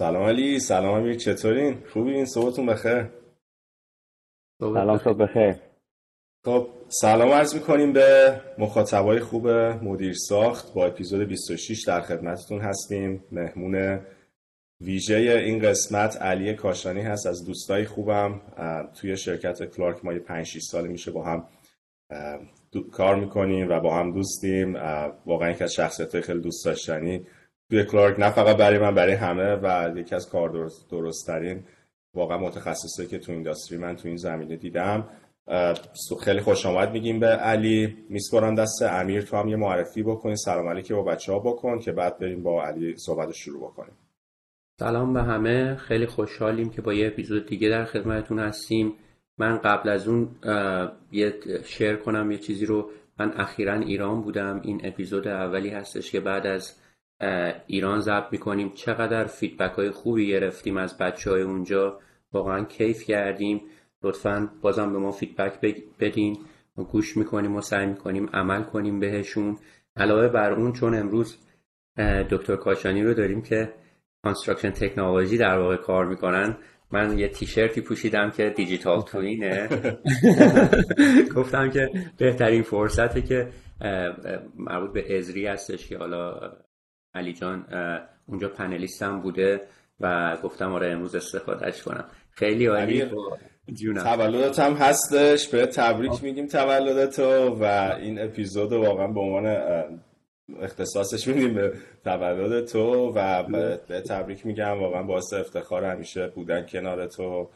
سلام علی سلام امیر چطورین؟ خوبین صبحتون بخیر. سلام صبح بخیر. خب سلام عرض می‌کنیم به مخاطبای خوب مدیر ساخت. با اپیزود 26 در خدمتتون هستیم. مهمون ویژه این قسمت علی کاشانی هست. از دوستای خوبم. توی شرکت کلارک ما یه 5 6 سال میشه با هم کار می‌کنیم و با هم دوستیم. واقعا یکی از شخصیت خیلی دوست داشتنی. توی کلارک نه فقط برای من برای همه و یکی از کار درست, درست ترین واقعا متخصصه که تو اینداستری من تو این زمینه دیدم. خیلی خوش آمد میگیم به علی. میسپارم دست امیر تو هم یه معرفی بکنی سلام علیکی با بچه ها بکن که بعد بریم با علی صحبت شروع بکنیم. سلام به همه. خیلی خوشحالیم که با یه اپیزود دیگه در خدمتتون هستیم. من قبل از اون یه share کنم یه چیزی رو. من اخیرا ایران بودم. این اپیزود اولی هستش که بعد از ایران ضبط می‌کنیم. چقدر feedback های خوبی گرفتیم از بچه های اونجا. واقعا کیف کردیم. لطفا بازم به ما feedback بدین. ما گوش می‌کنیم و سعی می‌کنیم عمل کنیم بهشون. علاوه بر اون چون امروز دکتر کاشانی رو داریم که construction technology در واقع کار می‌کنن. من یه تیشرتی پوشیدم که دیجیتال توینه گفتم که بهترین فرصته که مربوط به ازری هستش که حالا علی جان اونجا پنلیستم بوده و گفتم آره امروز استفادهش کنم. خیلی عالی تولدت هم هستش. به تبریک میگیم تولدتو و این اپیزود واقعا به عنوان اختصاصش میدیم به تولد تو و به تبریک میگم. واقعا باعث افتخار همیشه بودن کنار تو.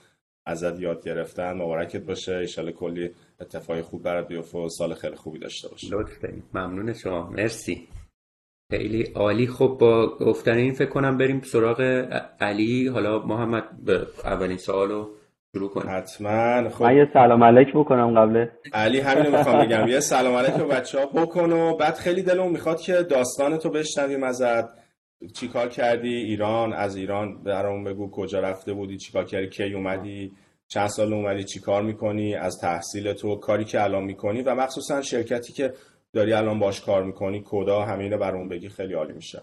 ازت یاد گرفتن. مبارکت باشه. ایشالا کلی اتفاق خوب برات بیفته و سال خیلی خوبی داشته باشه لطف ممنون شما. مرسی. خیلی عالی. خب با گفتن این فکر کنم بریم سراغ علی. حالا محمد به اولین سوالو شروع کنیم. حتما. خب. من یه سلام علیک بکنم قبل علی همین می‌خوام بگم. یه سلام علیک به بچه ها بکن و بعد خیلی دلم می‌خواد که داستان تو بشنویم ازت. چیکار کردی؟ ایران از ایران برامون بگو. کجا رفته بودی؟ چیکار کردی؟ کی اومدی؟ چند سال اومدی؟ چیکار می‌کنی؟ از تحصیل تو کاری که الان می‌کنی؟ و مخصوصا شرکتی که داری الان باش کار می‌کنی کدا همینه برامون بگی خیلی عالی میشه.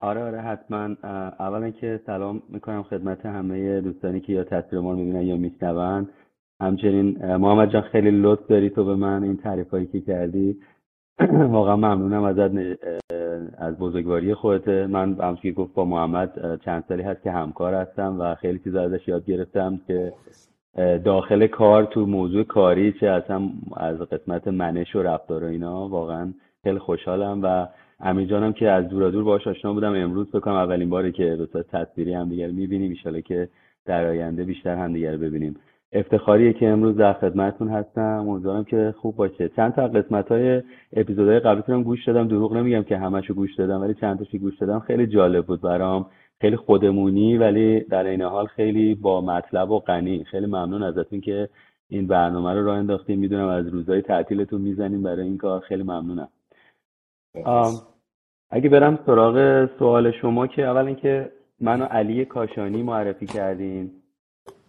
آره آره حتما. اولا که سلام می‌کنم خدمت همه دوستانی که یا تصویر ما می‌بینن یا میشنون. همچنین محمد جان خیلی لطف داری تو به من این تعریف هایی که کردی. واقعا ممنونم ازت از بزرگواری خودت. من همچون که گفت با محمد چند سالی هست که همکار هستم و خیلی چیز ازش یاد گرفتم که داخل کار تو موضوع کاری چه اصلا از قسمت منش و رفتار و اینا واقعا خیلی خوشحالم و امیر جانم که از دور دور باهاش آشنا بودم. امروز بکنم اولین باره که به صورت تصویری هم دیگر می‌بینیم. ان که در آینده بیشتر هم دیگر ببینیم. افتخاریه که امروز در خدمتتون هستم. امیدوارم که خوب باشه. چند تا قسمت های اپیزودهای قبلیتون گوش دادم. دروغ نمیگم که همشو گوش دادم ولی چند تاشو گوش دادم. خیلی جالب بود برام. خیلی خودمونی ولی در این حال خیلی با مطلب و غنی. خیلی ممنون ازتون که این برنامه رو راه انداختیم می‌دونم از روزهای تعطیلتون می‌زنیم برای این کار. خیلی ممنونم. اگه برم سراغ سوال شما که اول اینکه منو علی کاشانی معرفی کردین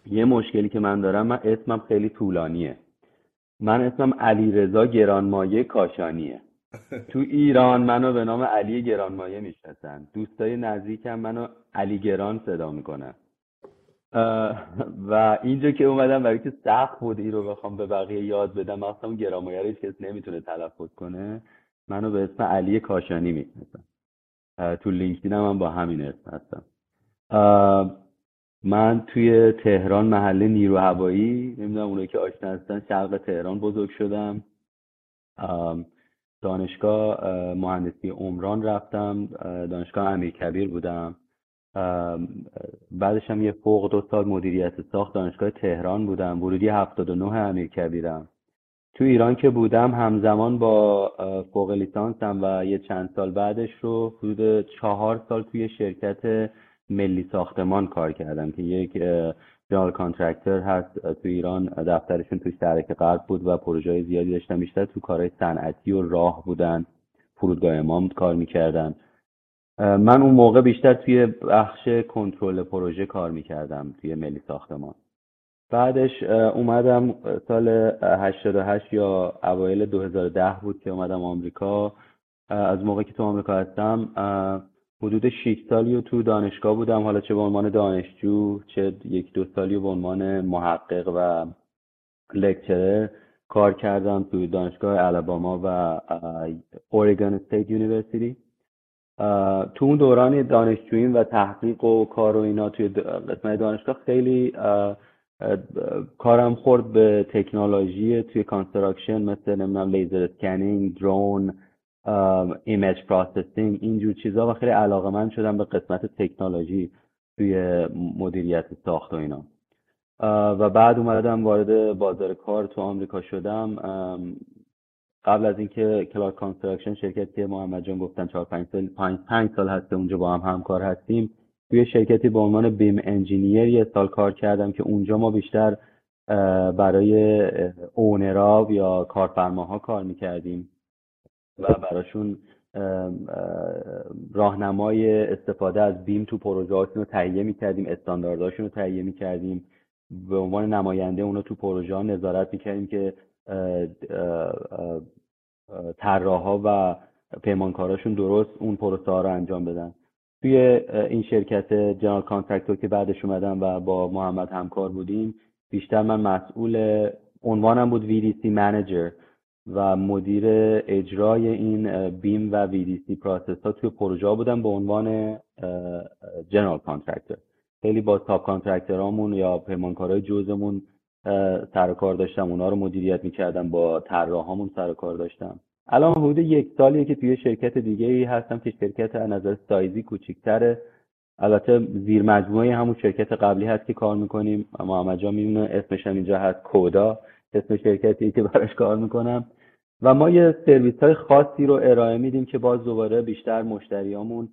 یه مشکلی که من دارم من اسمم خیلی طولانیه. من اسمم علی رضا گرانمایه کاشانیه. تو ایران منو به نام علی گرانمایه می‌شناسن. دوستای نزدیکم منو علی گران صدا می‌کنن. و اینجا که اومدم برای که سخت بود این رو بخوام به بقیه یاد بدم اون گرانمایه رو کسی نمی‌تونه تلفظ کنه. منو به اسم علی کاشانی می‌شناسن. تو لینکدین هم, با همین اسم هستم. من توی تهران محله نیرو هوایی نمی‌دونم اونایی که آشنا هستن شرق تهران بزرگ شدم. دانشگاه مهندسی عمران رفتم دانشگاه امیر کبیر بودم. بعدش هم یه فوق دو سال مدیریت ساخت دانشگاه تهران بودم. ورودی 79 امیر کبیرم. تو ایران که بودم همزمان با فوق لیسانسم و یه چند سال بعدش رو حدود چهار سال توی شرکت ملی ساختمان کار کردم که یک جنرال کانترکتر هست. تو ایران دفترشون توی شرک غرب بود و پروژه زیادی داشتن. بیشتر تو کارهای صنعتی و راه بودن. فرودگاه امام کار می‌کردن. من اون موقع بیشتر توی بخش کنترل پروژه کار می‌کردم توی ملی ساختمان. بعدش اومدم سال 88 یا اوایل 2010 بود که اومدم آمریکا. از موقعی که تو آمریکا هستم حدود 6 سالی تو دانشگاه بودم. حالا چه به عنوان دانشجو چه یک دو سالی به عنوان محقق و lecturer کار کردم تو دانشگاه الاباما و Oregon State University تو اون دوران دانشجوییم و تحقیق و کار و اینا توی قسمت دانشگاه خیلی کارم خورد به تکنولوژی توی construction مثل نمی‌دونم laser scanning drone image processing اینجور چیزا و خیلی علاقه‌مند شدم به قسمت تکنولوژی توی مدیریت ساخت و اینا. و بعد اومدم وارد بازار کار تو آمریکا شدم. قبل از اینکه Clark Construction شرکتی که محمد جان گفتن 4 5 سال 5 5 سال هسته اونجا با هم همکار هستیم. توی شرکتی به عنوان بیم انجینیر یه سال کار کردم که اونجا ما بیشتر برای اونرا یا کارفرماها کار می‌کردیم. و براشون راهنمای استفاده از بیم تو پروژه رو تهیه می‌کردیم استانداردهاشون رو تهیه می‌کردیم. به عنوان نماینده اونا تو پروژه ها نظارت می‌کردیم که طراحها و پیمانکاراشون درست اون پروسه ها رو انجام بدن. توی این شرکت general contractor که بعدش اومدم و با محمد همکار بودیم بیشتر من مسئول عنوانم بود VDC manager. و مدیر اجرای این BIM و VDC process ها توی پروژه بودم به عنوان general contractor خیلی با subcontractor امون یا پیمانکارهای جزءمون سر کار داشتم. اونا رو مدیریت می‌کردم با طراحامون سر کار داشتم. الان حدود یک سالیه که توی شرکت دیگه ای هستم که شرکت از نظر سایزی کوچیکتره. البته زیر مجموعه همون شرکت قبلی هست که کار می‌کنیم. محمد جان می‌دونه اسمش هم اینجا هست کودا. اسم شرکتی که براش کار می‌کنم. و ما یه سرویس های خاصی رو ارائه میدیم که باز دوباره بیشتر مشتریامون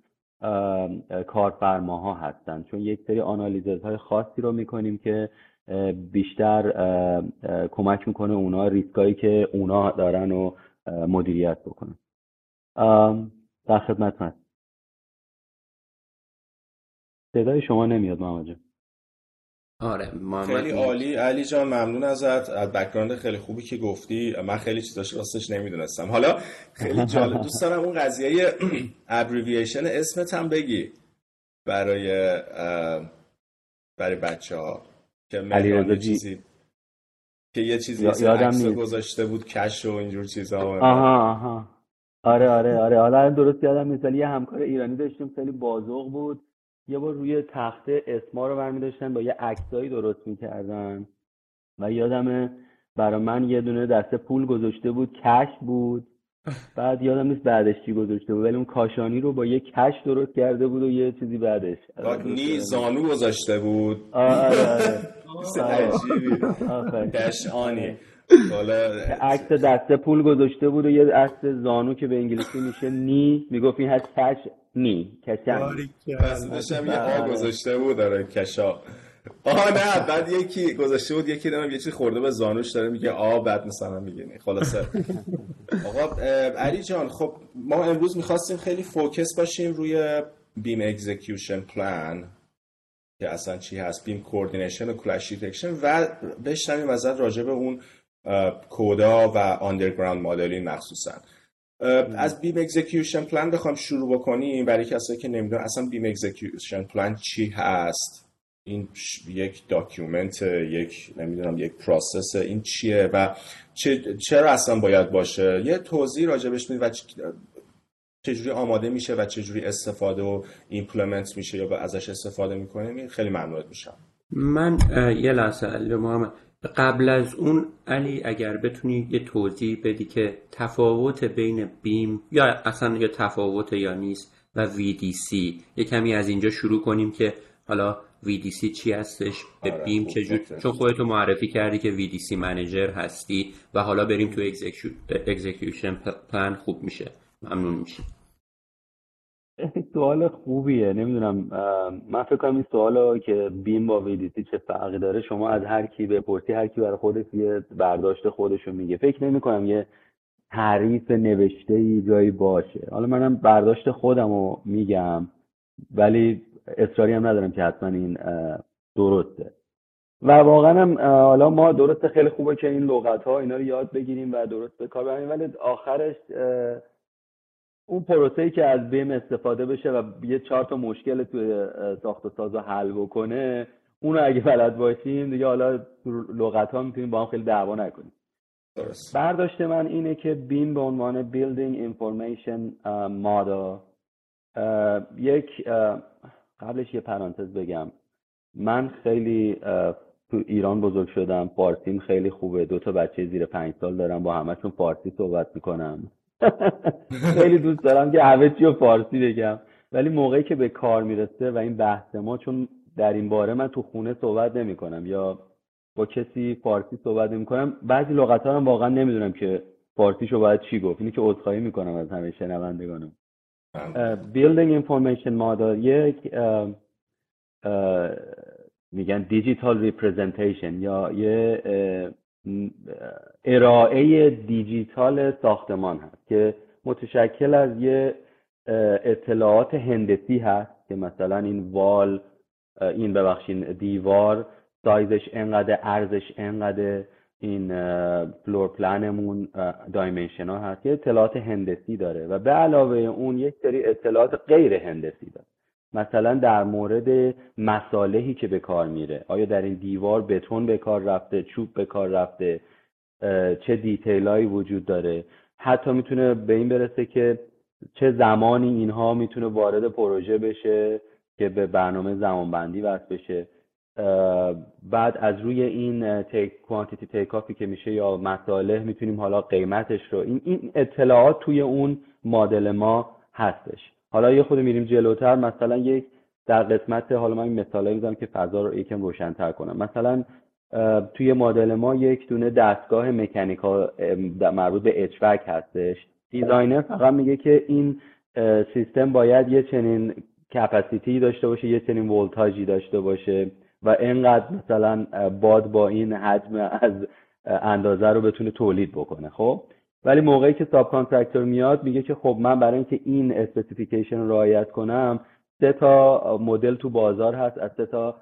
کارفرماها هستن. چون یک سری آنالیزز های خاصی رو می‌کنیم که بیشتر کمک می‌کنه اونا ریسکایی که اونا دارن و مدیریت بکنن. در خدمت من صدای شما نمیاد محمد آره. خیلی عالی. علی جان ممنون ازت. از background خیلی خوبی که گفتی. من خیلی چیزاش راستش نمی‌دونستم. حالا خیلی جالب. دوست دارم اون قضیه abbreviation اسمت هم بگی. برای برای بچه ها که علی چیزی که یه چیزی یادم گذاشته بود کش و اینجور چیزا آها آها. آره آره آره. حالا درست یادم نیست. یه همکار ایرانی داشتیم. خیلی بازوق بود. یه بار روی تخته اسما رو برمی داشتن با یه عکسایی درست می‌کردن و یادم برای من یه دونه دسته پول گذاشته بود کش بود. بعد یادم نیست بعدش چی گذاشته بود ولی اون کاشانی رو با یه کش درست کرده بود و یه چیزی بعدش. نی زانو گذاشته بود. آره آره کش آنی عکس دسته پول گذاشته بود و یه عکس زانو که به انگلیسی میشه نی می‌گفت این هست کش نی کشن داشتم یه آ گذاشته بود داره کشا. آه نه بعد یکی گذاشته بود یکی دارم یه چیزی خورده به زانوش داره میگه آ بعد مثلا میگه خلاصه. آقا علی جان خب ما امروز می‌خواستیم خیلی فوکس باشیم روی BIM execution plan که اصلا چی هست BIM coordination و clash detection و بشنویم ازت راجع به اون کودا و underground modeling مخصوصا. از BIM execution plan بخوام شروع بکنیم. برای کسایی که نمی‌دونن اصلا BIM execution plan چی هست؟ این یک document یک نمی‌دونم یک process این چیه و چه چرا اصلا باید باشه؟ یه توضیح راجبش می‌دید و چجوری آماده میشه و چجوری استفاده و implement میشه یا ازش استفاده می‌کنیم. خیلی ممنونت میشم. من یه لحظه علی محمد. قبل از اون علی اگر بتونی یه توضیح بدی که تفاوت بین BIM یا اصلا یا تفاوت یا نیست و VDC یه کمی از اینجا شروع کنیم که حالا VDC چی هستش به آره، BIM چجور چون خودتو معرفی کردی که VDC manager هستی و حالا بریم تو اکزیکیوشن پلان خوب میشه. ممنون میشیم. سوال خوبیه. نمی‌دونم من فکر کنم این سوال که بیم با ویدیسی چه فرقی داره شما از هر کی بپرسی هر کی برای خودش یه برداشت خودشو میگه. فکر نمی کنم یه تعریف نوشته ای جایی باشه. حالا منم برداشت خودم رو میگم ولی اصراری هم ندارم که حتما این درسته. و واقعا هم حالا ما درسته خیلی خوبه که این لغت ها اینا رو یاد بگیریم و درست به کار ولی آخرش اون پروسه ای که از بیم استفاده بشه و یه چهار تا مشکل توی ساخت و ساز رو حل بکنه اونو اگه بلد باشیم دیگه حالا لغت ها می‌تونیم با هم خیلی دعوا نکنیم. درست. برداشت من اینه که بیم به عنوان Building Information Model یک قبلش یه پرانتز بگم. من خیلی تو ایران بزرگ شدم فارسیم خیلی خوبه. دو تا بچه زیر پنج سال دارم با همشون فارسی صحبت می‌کنم. خیلی دوست دارم که همه چی رو فارسی بگم. ولی موقعی که به کار می‌رسه و این بحث ما چون در این باره من تو خونه صحبت نمی کنم یا با کسی فارسی صحبت نمی کنم بعضی لغت هم واقعا نمی‌دونم که فارسیشو باید چی گفت. اینی که عذرخواهی می‌کنم از همه شنوندگانم. building information model یک میگن دیجیتال ریپرزنتیشن یا یه ارائه دیجیتال ساختمان هست که متشکل از یه اطلاعات هندسی هست که مثلا این wall این ببخشین دیوار سایزش انقدر عرضش انقدر این floor plan مون dimension ها هست که اطلاعات هندسی داره و به علاوه اون یک سری اطلاعات غیر هندسی داره. مثلا در مورد مصالحی که به کار میره. آیا در این دیوار بتون به کار رفته چوب به کار رفته؟ چه دیتیلایی وجود داره؟ حتی می‌تونه به این برسه که چه زمانی اینها می‌تونه وارد پروژه بشه که به برنامه زمانبندی وصل بشه. بعد از روی این تیک کوانتیتی که میشه یا مصالح می‌تونیم حالا قیمتش رو این, این اطلاعات توی اون مدل ما هستش. حالا یه خود میریم جلوتر مثلا یک در قسمت حالا من مثالایی می‌زنم که فضا رو یکم روشنتر کنم. مثلا توی مدل ما یک دونه دستگاه mechanical مربوط به HVAC هستش. designer فقط میگه که این سیستم باید یه چنین capacity داشته باشه یه چنین ولتاژی داشته باشه و اینقدر مثلا باد با این حجم از اندازه رو بتونه تولید بکنه خب؟ ولی موقعی که subcontractor میاد میگه که خب من برای اینکه این specification رو رعایت کنم سه تا مدل تو بازار هست از سه تا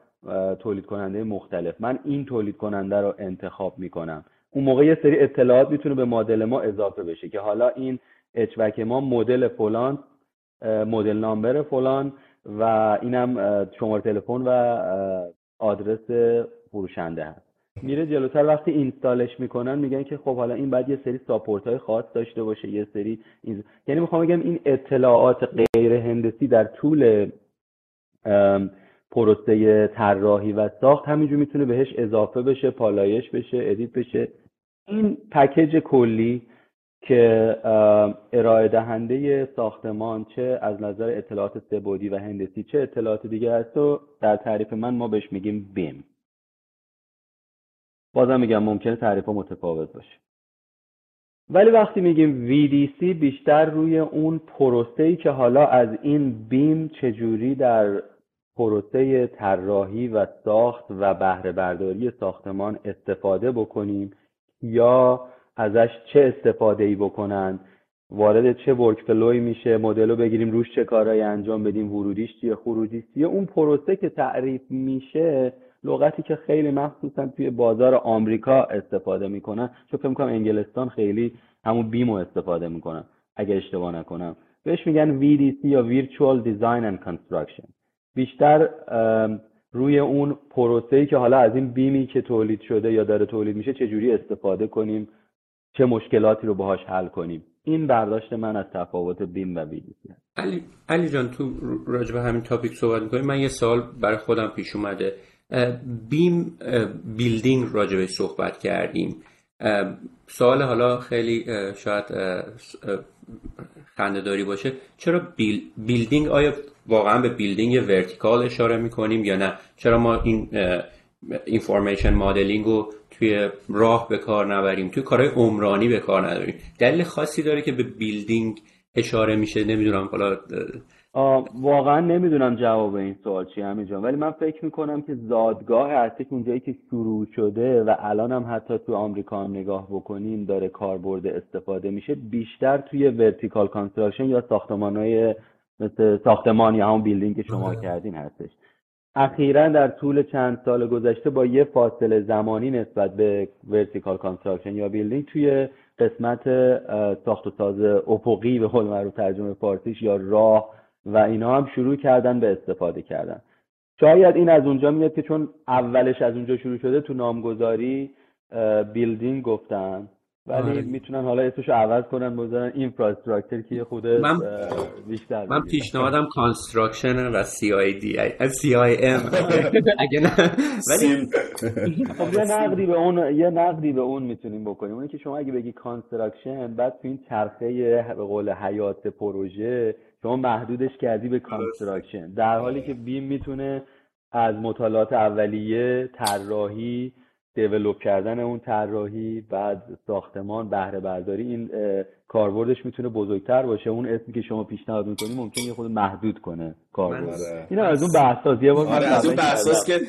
تولید کننده مختلف. من این تولید کننده رو انتخاب می‌کنم. اون موقع یه سری اطلاعات می‌تونه به مدل ما اضافه بشه که حالا این اچوک ما مدل فلان مدل نامبر فلان و اینم شماره تلفن و آدرس فروشنده هست. میره جلوتر وقتی اینستالش می‌کنن میگن که خب حالا این بعد یه سری ساپورت های خاص داشته باشه یه سری این... یعنی می‌خوام بگم این اطلاعات غیر هندسی در طول پروسه طراحی و ساخت همینجور می‌تونه بهش اضافه بشه پالایش بشه edit بشه. این package کلی که ارائه دهنده ساختمان چه از نظر اطلاعات سبودی و هندسی چه اطلاعات دیگه هست و در تعریف من ما بهش میگیم BIM. بازم میگم ممکنه تعریف متفاوت باشه. ولی وقتی میگیم VDC بیشتر روی اون پروسه ای که حالا از این بیم چجوری در پروسه طراحی و ساخت و بهره برداری ساختمان استفاده بکنیم یا ازش چه استفاده ای بکنن وارد چه ورک فلوی میشه مدل رو بگیریم روش چه کارهایی انجام بدیم ورودیش چیه خروجیش چیه اون پروسه که تعریف میشه لغتی که خیلی مخصوصا توی بازار آمریکا استفاده می‌کنن. چون فکر می‌کنم انگلستان خیلی همون بیمو استفاده می‌کنن اگه اشتباه نکنم. بهش میگن VDC یا Virtual Design and Construction. بیشتر روی اون پروسه‌ای که حالا از این بیمی که تولید شده یا داره تولید میشه چجوری استفاده کنیم چه مشکلاتی رو باهاش حل کنیم. این برداشت من از تفاوت بیم و VDC علی, علی جان تو راجع به همین تاپیک صحبت می‌کنیم من یه سال برای خودم پیش اومده. بیم building راجبه صحبت کردیم. سوال حالا خیلی شاید خندهداری باشه. چرا buil، building آیا واقعا به building vertical اشاره می‌کنیم یا نه؟ چرا ما این information modeling رو توی راه به کار نبریم؟ توی کارهای عمرانی به کار نداریم. دلیل خاصی داره که به building اشاره میشه. نمی‌دونم حالا واقعا نمی‌دونم جواب این سوال چی همینجا ولی من فکر می‌کنم که زادگاه اصلیش اونجایی که شروع شده و الان هم حتی تو آمریکا هم نگاه بکنیم داره کاربرد استفاده میشه بیشتر توی vertical construction یا های مثل ساختمان یا همون building که شما آره. کردین هستش اخیرا در طول چند سال گذشته با یه فاصله زمانی نسبت به vertical construction یا building توی قسمت ساخت و ساز افقی به قول معروف ترجمه فارسیش یا راه و اینا هم شروع کردن به استفاده کردن. شاید این از اونجا میاد که چون اولش از اونجا شروع شده تو نامگذاری building گفتن. ولی آره. می‌تونن حالا اسمشو عوض کنن بذارن infrastructure که خود من بیشتر من پیشنهادم کانستراکشن و سی آی دی سی آی ام اگه نه. ولی خب یه نقدی به اون یه نقدی به اون می‌تونیم بکنیم. اونی که شما اگه بگی construction بعد تو این چرخه به قول حیات پروژه شما محدودش کردی به construction. در حالی که BIM می‌تونه از مطالعات اولیه طراحی develop کردن اون طراحی بعد ساختمان بهره برداری این کاربردش می‌تونه بزرگتر باشه. اون اسمی که شما پیشنهاد می‌کنی ممکن یه خود محدود کنه کاربرد اینا از اون بحثاز یه بار آره از اون بحثاز که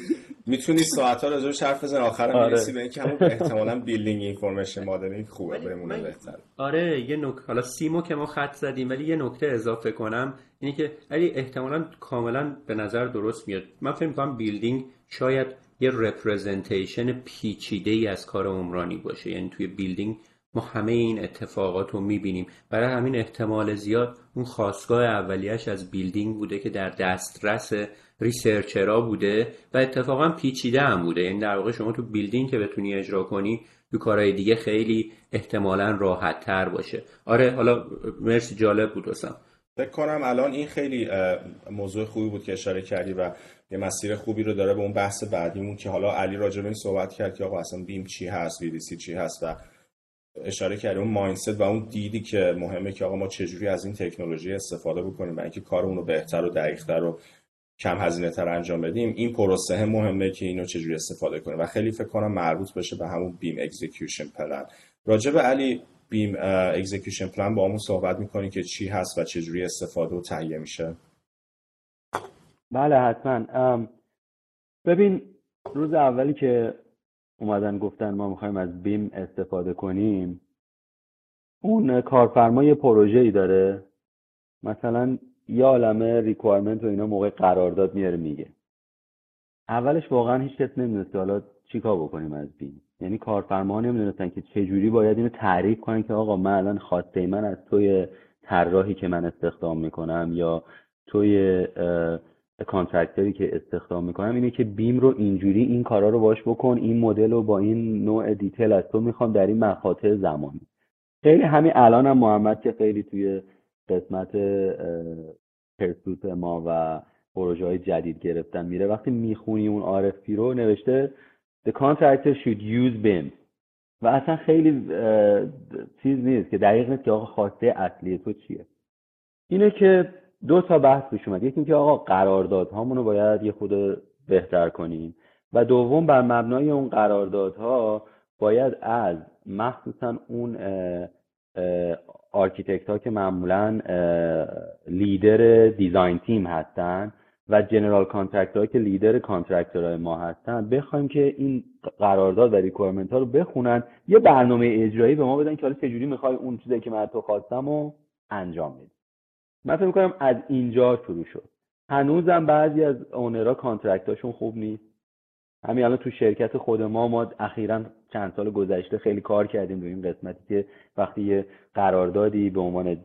می‌تونی ساعت ها راجبش حرف بزنی آخرم آره. می‌رسی به اینکه همون احتمالاً building information modeling خوبه بمونه بهتر. آره یه نکته حالا سیمو که ما خط زدیم ولی یه نکته اضافه کنم اینه که ولی احتمالاً کاملا به نظر درست میاد. من فکر می‌کنم building شاید یه representation پیچیده ای از کار عمرانی باشه. یعنی توی building ما همه این اتفاقات رو می‌بینیم. برای همین احتمال زیاد اون خاستگاه اولیش از building بوده که در دسترس researcher ا بوده و اتفاقا پیچیده هم بوده. یعنی در واقع شما تو building که بتونی اجرا کنی تو کارهای دیگه خیلی احتمالا راحت تر باشه. آره حالا مرسی جالب بود واسم. فکر کنم الان این خیلی موضوع خوبی بود که اشاره کردی و یه مسیر خوبی رو داره به اون بحث بعدیمون که حالا علی راجع این صحبت کرد که آقا اصلا BIM چی هست VDC چی هست و اشاره کردیم اون mindset و اون دیدی که مهمه که آقا ما چجوری از این تکنولوژی استفاده بکنیم و اینکه کارمون رو بهتر و دقیقتر و کم هزینه تر انجام بدیم این پروسه مهمه که اینو چجوری استفاده کنیم و خیلی فکر کنم مربوط بشه به همون BIM execution plan. راجع به علی BIM execution plan با همون صحبت می‌کنی که چی هست و چجوری استفاده و تهیه میشه؟ بله حتما. ببین روز اولی که اومدن گفتن ما می‌خوایم از بیم استفاده کنیم. اون کارفرمای پروژه ای داره. مثلا یه عالمه ریکوایرمنت و اینا موقع قرارداد میاره میگه. اولش واقعا هیچ کس نمی‌دونست حالا چیکار بکنیم از بیم. یعنی کارفرما نمی‌دونستن که چجوری باید اینو تعریف کنن که آقا من الان خواسته من از توی طراحی که من استخدام می‌کنم یا توی contractor ی که استخدام می‌کنم اینه که BIM رو اینجوری این کارا رو باش بکن این مدل رو با این نوع detail از تو می‌خوام در این مقاطع زمانی. خیلی همین الان هم محمد که خیلی توی قسمت pursuit ما و پروژه های جدید گرفتن میره وقتی می‌خونی اون RFP رو نوشته The contractor should use BIM و اصلا خیلی چیز نیست که دقیق نیست که آقا خواسته اصلی تو چیه. اینه که دو تا بحث پیش اومد. یکی اینکه آقا قراردادهامون رو باید یه خورده بهتر کنیم. و دوم بر مبنای اون قراردادها باید از مخصوصا اون architect ها که معمولا leader design team هستن و general contractor که leader contractor های ما هستن بخوایم که این قرارداد و requirement ها رو بخونن. یه برنامه اجرایی به ما بدن که حالا چجوری می‌خوای اون چیزی که من تو خواستم و انجام بدی. من فکر می‌کنم از اینجا شروع شد. هنوزم بعضی از owner ا contract اشون خوب نیست. همین الان تو شرکت خود ما ما اخیرا چند سال گذشته خیلی کار کردیم روی این قسمتی که وقتی یه قراردادی به عنوان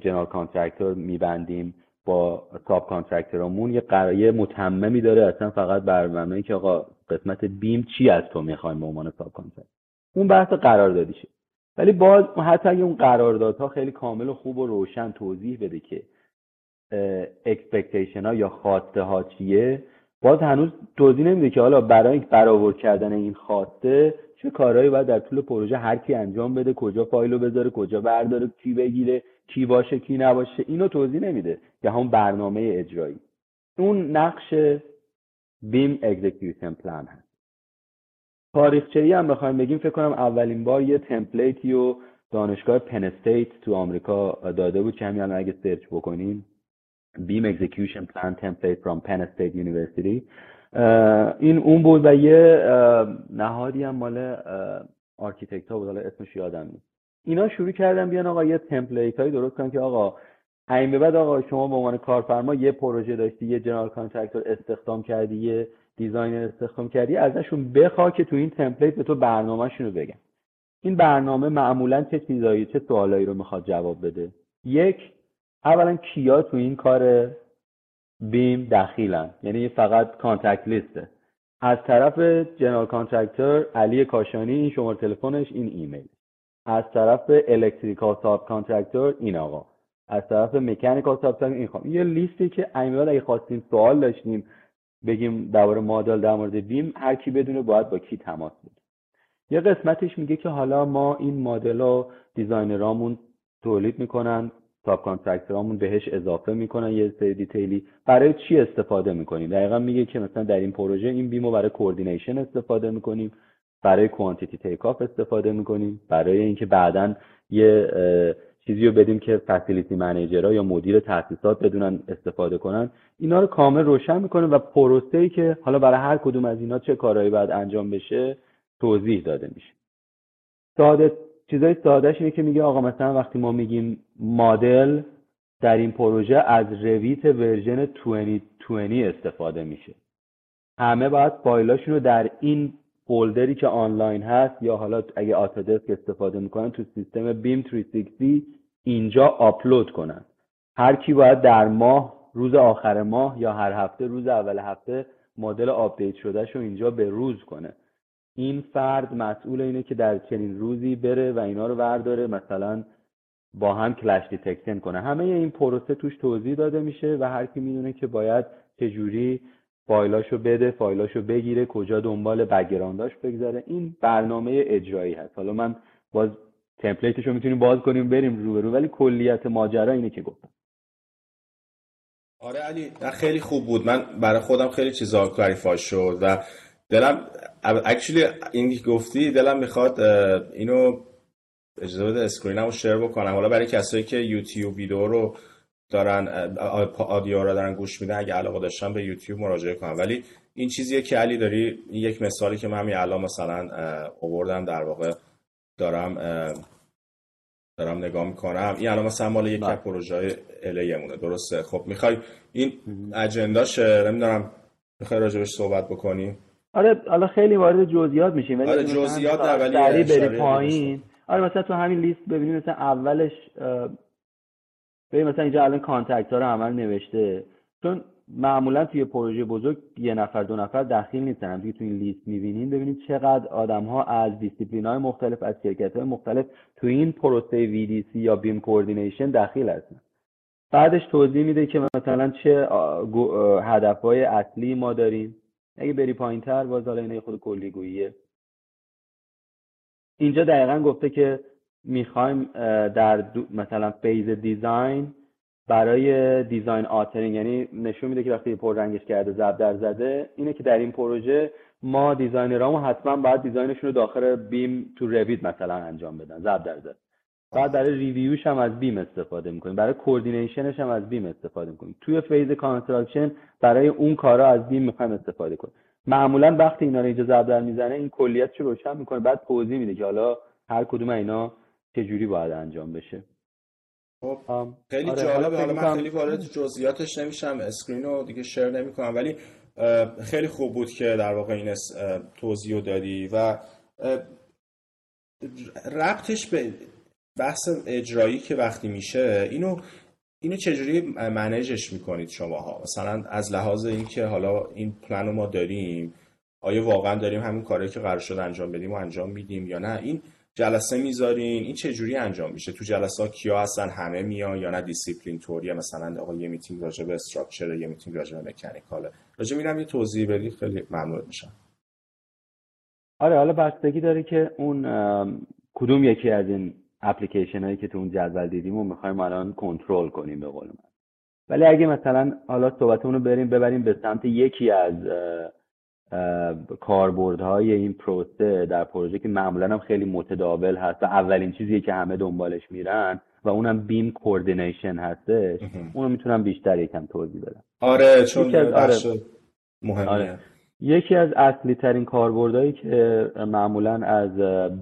general contractor میبندیم با subcontractor امون یه قرارداد متممی داره اصلا فقط برا اینکه آقا قسمت BIM چی از تو می‌خوایم به عنوان subcontractor اون بحث قراردادیشه. ولی باز حتی اگه اون قراردادها خیلی کامل و خوب و روشن توضیح بده که expectation ها یا خواسته ها چیه باز هنوز توضیح نمیده که حالا برای برآورد کردن این خواسته چه کارهایی باید در طول پروژه هر کی انجام بده کجا فایلو بذاره کجا برداره کی بگیره کی باشه کی نباشه اینو توضیح نمیده. که همون برنامه اجرایی. اون نقش BIM execution plan هست. تاریخچه‌ای هم بخوایم بگیم فکر کنم اولین بار یه template ی و دانشگاه Penn State تو آمریکا داده بود که همین اگه search بکنیم BIM execution plan template from Penn State University این اون بود و یه نهادی هم مال architect ها بود حالا اسمش یادم نیست. اینا شروع کردن بیان آقا یه template هایی درست کنن که آقا این به بعد آقا شما به عنوان کارفرما یه پروژه داشتی یه general contractor استخدام کردی یه designer استخدام کردی ازشون بخوا که تو این template به تو برنامهشون رو بگن. این برنامه معمولا چه چیزایی چه سوالایی رو می‌خواد جواب بده؟ یک اولا کیا تو این کار BIM دخیلن؟ یعنی فقط contact list ه از طرف general contractor علی کاشانی این شماره تلفنش این ایمیل. از طرف electrical subcontractor این آقا. از طرف mechanical sub این خواهم یه لیستی که ایمیل اگه خواستیم سوال داشتیم بگیم درباره مدل در مورد BIM هر کی بدونه باید با کی تماس بگیره. یه قسمتش میگه که حالا ما این مدل رو designer امون تولید می‌کنن subcontractor امون بهش اضافه می‌کنن یه سری detail ی. برای چی استفاده می‌کنیم؟ دقیقا میگه که مثلا در این پروژه این BIM و برای coordination استفاده می‌کنیم برای کوانتیتی تیک استفاده می‌کنیم برای اینکه بعدا یه چیزی رو بدیم که فسیلیتی منیجرها یا مدیر تاسیسات بدونن استفاده کنن. اینا رو کامل روشن می‌کنه و پروسه ای که حالا برای هر کدوم از اینا چه کارهایی باید انجام بشه توضیح داده میشه. ساده چیزای سادهش اینه که میگه آقا مثلا وقتی ما میگیم مدل در این پروژه از رویت ورژن 2020 استفاده میشه. همه باید فایلاشون رو در این folder ی که آنلاین هست یا حالا اگه Autodesk استفاده می‌کنن تو سیستم BIM 360 اینجا آپلود کنن. هر کی باید در ماه روز آخر ماه یا هر هفته روز اول هفته مدل update شده شو اینجا به روز کنه. این فرد مسئول اینه که در چنین روزی بره و اینا رو برداره مثلا با هم clash detection کنه. همه این پروسه توش توضیح داده میشه و هر کی می‌دونه که باید چجوری فایلاشو بده فایلاشو بگیره کجا دنبال بگرانداش بگذاره. این برنامه اجرایی هست. حالا من باز template ش رو می‌تونیم باز کنیم بریم رو رو ولی کلیت ماجرا اینه که گفتم. آره علی خیلی خوب بود. من برای خودم خیلی چیزا clarify شد و دلم actually این گفتی دلم می‌خواد اینو اجازه بده screen مو share بکنم. حالا برای کسایی که یوتیوب ویدیو رو دارن آدیو رو دارن گوش میدن اگه علاقه داشتن به یوتیوب مراجعه کنم ولی این چیزیه که علی داری یک مثالی که من همین الان مثلا آوردم در واقع دارم دارم نگاه می‌کنم. این الان مثلا مال یک بله. پروژه الیمونه درسته؟ خب می‌خوای این اجنداشه. نمی‌دونم می‌خوای راجبش صحبت بکنی؟ آره حالا خیلی وارد جزئیات میشیم ولی آره جزئیات ولی بری پایین. آره مثلا تو همین لیست ببینیم مثلا اولش ببین مثلا اینجا الان contact ها رو عمل نوشته. چون معمولا توی پروژه بزرگ یه نفر دو نفر دخیل نیستن. دیگه تو این لیست می‌بینین ببینید چقدر آدم ها از دیسیپلین های مختلف از شرکت های مختلف تو این پروسه VDC یا BIM coordination دخیل هستن. بعدش توضیح میده که مثلا چه هدف های اصلی ما داریم. اگه بری پایین تر باز حالا اینه خورده کلی‌گوییه اینجا دقیقا گفته که می‌خوایم در مثلا phase design برای design authoring یعنی نشون میده که وقتی پر رنگش کرده ضرب در زده اینه که در این پروژه ما designer امون حتما باید design شون رو داخل BIM تو Revit مثلا انجام بدن ضرب در زد بعد برای review ش هم از BIM استفاده می‌کنیم برای coordination ش هم از BIM استفاده می‌کنیم. توی phase construction برای اون کارا از BIM می‌خوایم استفاده کنیم. معمولا وقتی اینا رو اینجا ضرب در می‌زنه این کلیت رو روشن می‌کنه بعد توضیح میده که حالا هر کدوم اینا چجوری باید انجام بشه؟ خب خیلی آره جالبه حالا من خیلی وارد جزئیاتش نمیشم screen رو دیگه share نمی‌کنم ولی خیلی خوب بود که در واقع این توضیح دادی و ربطش به بحث اجرایی که وقتی میشه اینو اینو چجوری manage ش می‌کنید شما ها مثلا از لحاظ اینکه حالا این پلن رو ما داریم آیا واقعا داریم همین کاری که قرار شد انجام بدیم و انجام میدیم یا نه؟ این جلسه می‌ذارین؟ این چه جوری انجام میشه؟ تو جلسه ها کیا هستن؟ همه میان یا نه دیسیپلین طوریه مثلا آقا یه میتینگ راجع به structure یه میتینگ راجع به mechanical ه. راجع میرم یه توضیح بدی خیلی ممنون میشم. آره حالا بستگی داره که اون کدوم یکی از این اپلیکیشن هایی که تو اون جدول دیدیم و می‌خوایم الان کنترل کنیم به قول من. ولی اگه مثلا حالا صحبتمون رو بریم ببریم به سمت یکی از کاربردهای این پروسه در پروژه که معمولا هم خیلی متداول هست و اولین چیزیه که همه دنبالش میرن و اونم BIM coordination هستش اونو می‌تونم بیشتر یکم توضیح بدم. آره چون آره. مهمیه. آره. یکی از اصلی ترین کاربردهایی که معمولا از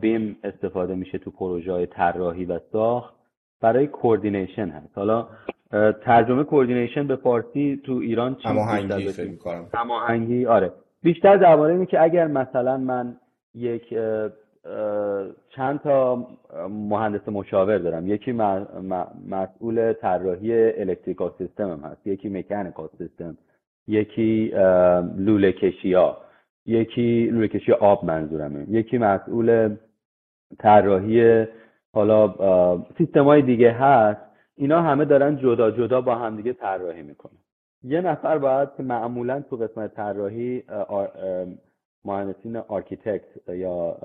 BIM استفاده میشه تو پروژه های طراحی و ساخت برای coordination هست. حالا ترجمه coordination به فارسی تو ایران چی هماهنگی فکر هماهنگی آره. بیشتر درباره اینه که اگر مثلا من یک چند تا مهندس مشاور دارم یکی مسئول طراحی الکتریکال سیستم هم هست یکی مکانیکال سیستم یکی لوله کشی ها یکی لوله کشی آب منظورمه یکی مسئول طراحی حالا سیستم های دیگه هست اینا همه دارن جدا جدا با هم دیگه طراحی می‌کنن. یه نفر باید که معمولا تو قسمت طراحی مهندسین architect یا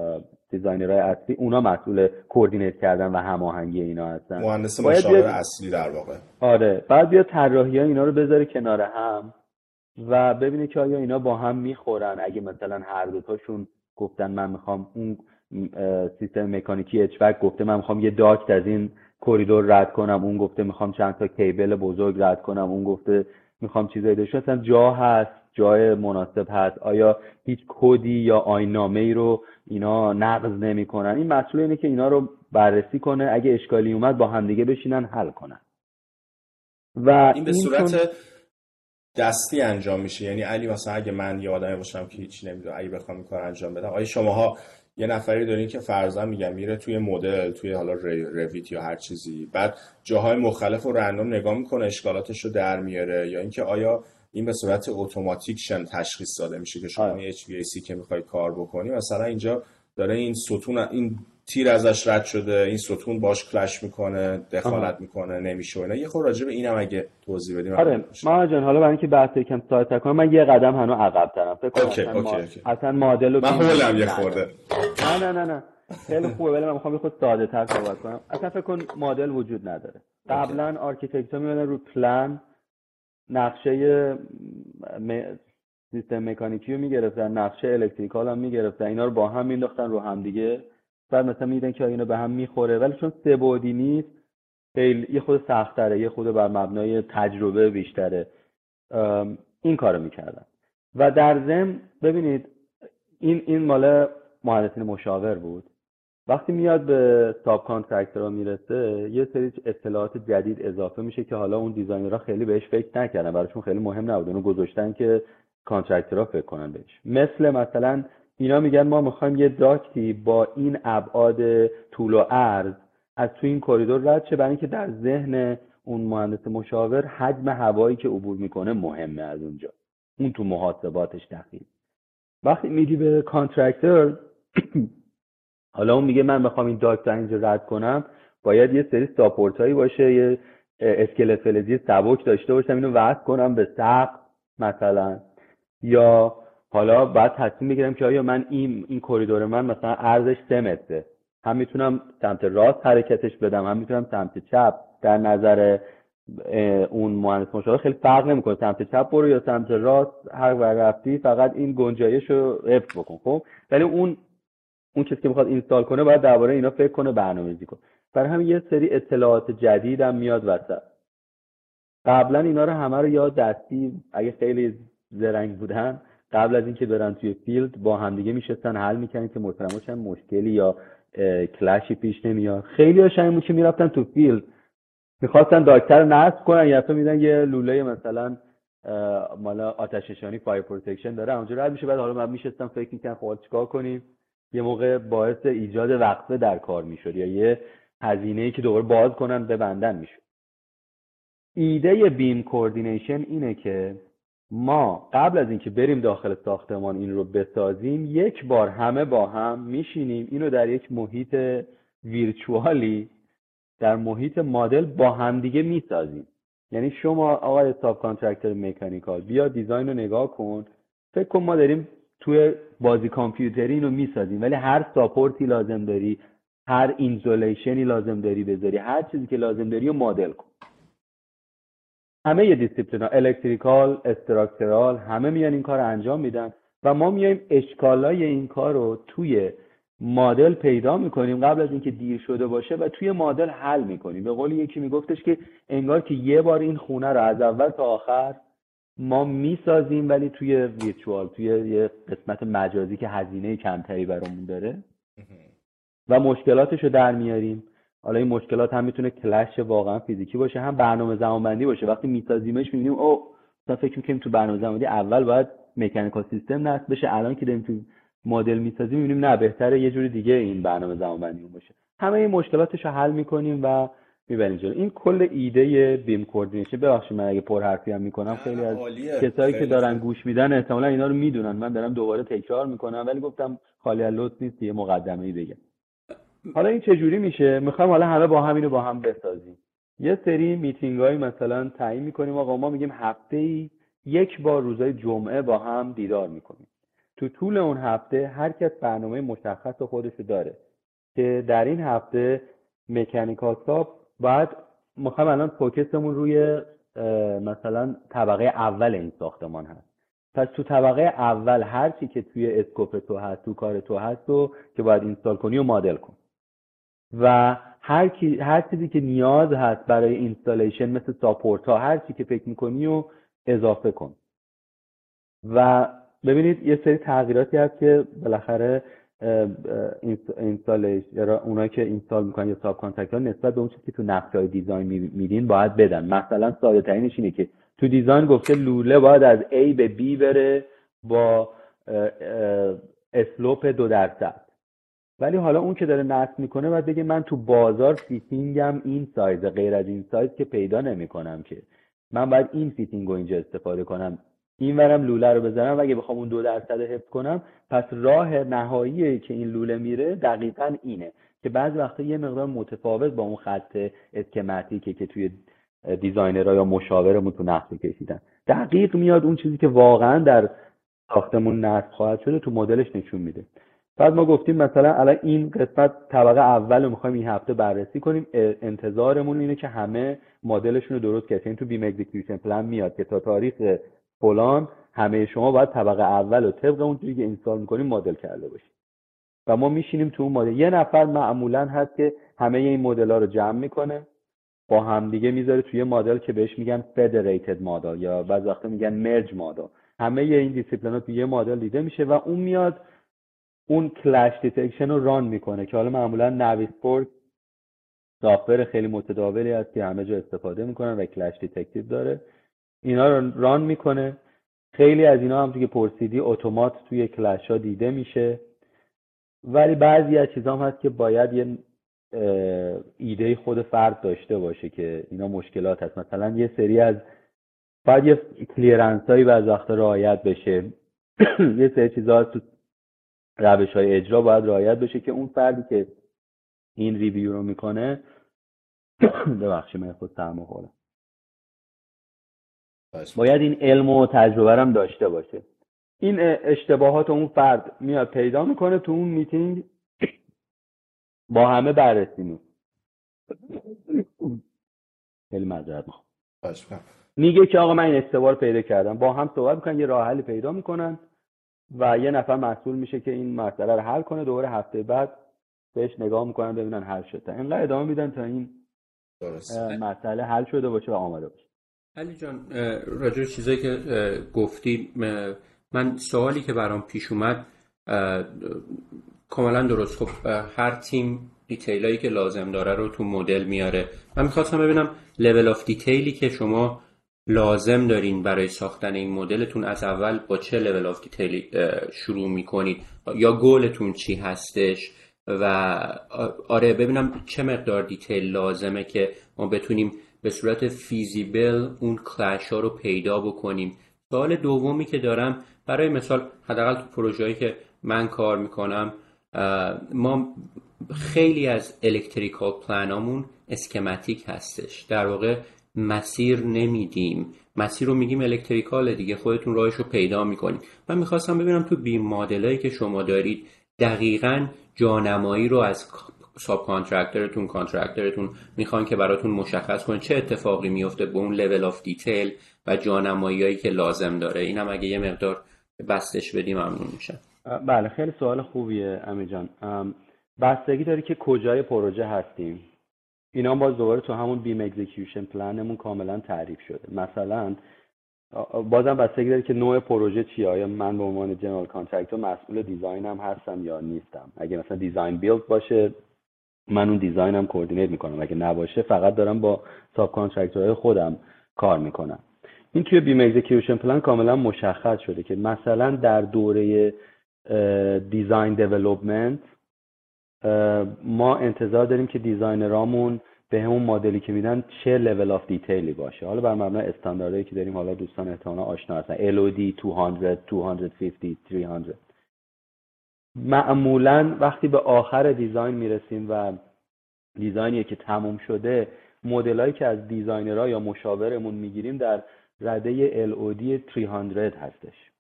designer های اصلی اونا مسئول coordinate کردن و هماهنگی اینا هستن. مهندس مشاور اصلی در واقع. آره. بعد بیا طراحی ها اینا رو بذاره کنار هم و ببینه که آیا اینا با هم می‌خورن. اگه مثلا هر دوتاشون گفتن من می‌خوام اون سیستم مکانیکی HVAC گفته من می‌خوام یه duct از این کریدور رد کنم. اون گفته می‌خوام چند تا کیبل بزرگ رد کنم. اون گفته می‌خوام چیزایی داشته اصلا جا هست جای مناسب هست. آیا هیچ کدی یا آینامه ای رو اینا نقض نمی‌کنن؟ این مسئول اینه که اینا رو بررسی کنه. اگه اشکالی اومد با همدیگه بشینن حل کنن. و این به صورت دستی انجام میشه. یعنی علی مثلا اگه من یه آدمی باشم که هیچی نمی‌دونم اگه بخوام این کار انجام بدم آیا شماها یه نفری دارین که فرضاً میگم میره توی مدل توی حالا Revit یا هر چیزی. بعد جاهای مختلف رو random نگاه می‌کنه اشکالاتش رو در میاره. یا اینکه آیا این به صورت اتوماتیک شن تشخیص داده میشه که شما آره. HVAC که می‌خوای کار بکنی. مثلا اینجا داره این ستون این تیر ازش رد شده این ستون باش clash می‌کنه دخالت می‌کنه نمیشه اینا. یه خورده راجع به اینم اگه توضیح بدیم آره ما جان حالا برای اینکه بحث یکم ساده کنم من یه قدم هنو عقب ترم. فکر کنم OK OK OK. اصلا مدل من هولم یه خورده. نه نه نه نه. خیلی خوبه ولی من می‌خوام یه خورده ساده تر صحبت کنم. اصلا فکر کن مدل وجود نداره. قبلا architect ها میمدن رو پلان نقشه سیستم مکانیکی رو می‌گرفتن نقشه electrical هم می‌گرفتن. اینا رو با هم مینداختن رو هم دیگه بعد مثلا می‌دیدن که اینا به هم می‌خوره. ولی چون سه بعدی نیست خیلی یه خورده سختره یه خورده بر مبنای تجربه بیشتره. این کارو می‌کردن. و در ضمن ببینید این این مال مهندسین مشاور بود. وقتی میاد به sub ها می‌رسه یه سری اطلاعات جدید اضافه میشه که حالا اون designer ها خیلی بهش فکر نکردن. براشون خیلی مهم نبود. اونو گذاشتن که contractor ها فکر کنن بهش. مثل مثلا اینا میگن ما می‌خوایم یه duct ی با این ابعاد طول و عرض از تو این کریدور رد شه. برای اینکه در ذهن اون مهندس مشاور حجم هوایی که عبور می‌کنه مهمه از اونجا. اون تو محاسباتش دخیل. وقتی میدی به contractor حالا اون میگه من می‌خوام این duct اینجا رد کنم. باید یه سری support هایی باشه یه اسکلت فلزی سبک داشته باشم اینو وصل کنم به سقف مثلا. یا حالا باید تصمیم بگیرم که آیا من این این کریدور من مثلا عرضش سه متره. هم می‌تونم سمت راست حرکتش بدم هم می‌تونم سمت چپ. در نظر اون مهندس مشاور خیلی فرق نمی‌کنه. سمت چپ برو یا سمت راست هر رفتی فقط این گنجایش رو حفظ بکن خب؟ ولی اون اون چیزی که می‌خواد install کنه باید درباره اینا فکر کنه برنامه‌ریزی کنه. برای همین یه سری اطلاعات جدید هم میاد وسط. قبلا اینا رو همه رو یا دستی اگه خیلی زرنگ بودن قبل از اینکه برن توی field با همدیگه میشستن حل می‌کنن که محترما چند مشکلی یا clash ی پیش نمیاد. خیلی هاشن که می‌رفتن تو field. می‌خواستن duct رو نصب کنن یا می‌دیدن یه لوله مثلا مال آتش نشانی fire protection داره. اونجا رد میشه بعد حالا من میشستم فکر می‌کنم خب چیکار کنیم؟ یه موقع باعث ایجاد وقفه در کار می‌شد یا یه هزینه ای که دوباره باز کنن ببندن می‌شد. ایده BIM coordination اینه که ما قبل از اینکه بریم داخل ساختمان این رو بسازیم یک بار همه با هم میشینیم. اینو در یک محیط virtual ی در محیط مدل با همدیگه می‌سازیم. یعنی شما آقای subcontractor mechanical بیا design رو نگاه کن. فکر کن ما داریم توی بازی کامپیوتری اینو می‌سازیم ولی هر support ی لازم داری هر insulation ی لازم داری بذاری هر چیزی که لازم داری رو مدل کن. همه یه دیسیپلین ها electrical structural همه میان این کار رو انجام میدن و ما میایم اشکالای این کار رو توی مدل پیدا می‌کنیم قبل از اینکه دیر شده باشه و توی مدل حل می‌کنیم. به قول یکی میگفتش که انگار که یه بار این خونه رو از اول تا آخر ما می‌سازیم ولی توی ویرچوال توی یه قسمت مجازی که هزینه کمتری برامون داره و مشکلاتش رو در میاریم. حالا این مشکلات هم می‌تونه کلش واقعا فیزیکی باشه هم برنامه زمانبندی باشه. وقتی میسازیمش می‌بینیم او مثلا فکر می‌کنیم تو برنامه زمانبندی اول باید mechanical system نصب بشه الان که داریم تو مدل می‌سازیم می‌بینیم نه بهتره یه جوری دیگه این برنامه زمانبندی باشه. همه این مشکلاتش رو حل می‌کنیم و می‌بریم جلو. این کل ایده BIM coordination ببخشید من اگه پر حرفی هم می‌کنم خیلی از کسایی که دارن گوش میدن احتمالا اینا رو می‌دونن. من دارم دوباره تکرار می‌کنم ولی گفتم خالی از لطف نیست یه مقدمه ای بگم. حالا این چجوری میشه؟ می‌خوایم حالا همه با هم اینو با هم بسازیم. یه سری میتینگ های مثلا تعیین می‌کنیم. آقا ما میگیم هفته ای یک بار روزای جمعه با هم دیدار می‌کنیم. تو طول اون هفته هر کس برنامه مشخص خودش داره که در این هفته mechanical sub باید می‌خوایم الان focus مون روی مثلا طبقه اول این ساختمان هست. پس تو طبقه اول هر چی که توی scope تو هست تو کار تو هست و که باید install کنی و مدل کن. و هر, کی، هر چیزی که نیاز هست برای installation مثل support ها هر چی که فکر می‌کنی و اضافه کن. و ببینید یه سری تغییراتی هست که بالاخره installation اونایی که install می‌کنن یا sub ها نسبت به اون چیزی که تو نقشه های design میدین باید بدن. مثلا ساده ترینش اینه که تو design گفته لوله باید از A به B بره با slope دو درصد. ولی حالا اون که داره نصب می‌کنه باید بگه من تو بازار fitting م این سایز غیر از این سایز که پیدا نمی‌کنم که. من باید این fitting رو اینجا استفاده کنم. این ورم لوله رو بزنم. و اگه بخوام اون دو درصد حفظ کنم پس راه نهایی که این لوله میره دقیقا اینه که بعضی وقتا یه مقدار متفاوت با اون خط schematic ه که توی designer ها یا مشاورمون تو نقشه کشیدن. دقیق میاد اون چیزی که واقعا در ساختمون نصب خواهد شده تو مدلش نشون میده. بعد ما گفتیم مثلا الان این قسمت طبقه اول رو می‌خوایم این هفته بررسی کنیم. انتظارمون اینه که همه مدلشون رو درست کنیم. یعنی تو BIM execution plan میاد که تا تاریخ فلان همه شما باید طبقه اول رو طبق اونجوری که install می‌کنیم مدل کرده باشید. و ما میشینیم تو اون مدل. یه نفر معمولا هست که همه این مدل ها رو جمع می‌کنه با همدیگه می‌ذاره توی مدل که بهش میگن federated model یا بعض وقتا میگن merged model همه این دیسیپلین ها توی یه مدل دیده میشه و اون میاد اون clash detection رو run می‌کنه که حالا معمولا Navisworks software خیلی متداولی هست که همه جا استفاده می‌کنن و clash detective داره. اینا رو run می‌کنه. خیلی از اینا هم که پرسیدی اتومات توی clash ها دیده میشه. ولی بعضی از چیزا هم هست که باید یه ایده خود فرد داشته باشه که اینا مشکلات هست. مثلا یه سری از باید یه clearance هایی بعض وقت رعایت بشه. یه سری چیزا تو روش های اجرا باید رعایت بشه که اون فردی که این ریویو رو می‌کنه ببخشید من خود سرما خوردم. باید این علم و تجربه هم داشته باشه. این اشتباهات اون فرد میاد پیدا می‌کنه تو اون میتینگ با همه بررسی می خیلی معذرت میگه که آقا من این اشتباه رو پیدا کردم. با هم صحبت می‌کنن یه راه حلی پیدا می‌کنن. و یه نفر مسئول میشه که این مسئله رو حل کنه دوباره هفته بعد بهش نگاه می‌کنن ببینن حل شده اینقدر ادامه میدن تا این مسئله حل شده باشه و آماده باشه. علی جان راجع چیزایی که گفتی من سوالی که برام پیش اومد کاملا درست. خب هر تیم دیتیلایی که لازم داره رو تو مدل میاره. من می‌خواستم ببینم level of detail ی که شما لازم دارین برای ساختن این مدلتون از اول با چه level of detail ی شروع می‌کنید؟ یا گولتون چی هستش؟ و آره ببینم چه مقدار detail لازمه که ما بتونیم به صورت feasible اون clash ها رو پیدا بکنیم. سوال دومی که دارم برای مثال حداقل تو پروژه‌ای که من کار می‌کنم ما خیلی از electrical plan امون schematic هستش. در واقع مسیر نمیدیم. مسیر رو میگیم electrical دیگه خودتون راهش رو پیدا می‌کنید من می‌خواستم ببینم تو BIM مدلایی که شما دارید دقیقا جانمایی رو از subcontractor تون contractor تون می‌خوان که براتون مشخص کنه چه اتفاقی میفته به اون level of detail و جانمایی که لازم داره؟ اینم اگه یه مقدار بسطش بدی ممنون میشم. بله خیلی سوال خوبیه امی جان بستگی داره که کجای پروژه هستیم؟ اینا باز دوباره تو همون BIM execution plan مون کاملا تعریف شده. مثلا بازم بستگی داره که نوع پروژه چیه آیا من به عنوان general contractor مسئول design م هستم یا نیستم؟ اگه مثلا design build باشه من اون design م coordinate می‌کنم. اگه نباشه فقط دارم با subcontractor های خودم کار می‌کنم. این توی BIM execution plan کاملا مشخص شده که مثلا در دوره design development ما انتظار داریم که designer امون بهمون مدلی که میدن چه level of detail ی باشه. حالا بر مبنای استانداردهایی که داریم حالا دوستان احتمالا آشنا هستن. LOD 200 250 300 معمولا وقتی به آخر design می‌رسیم و design ی که تموم شده مدلایی که از designer ها یا مشاورمون می‌گیریم در رده LOD 300 هستش.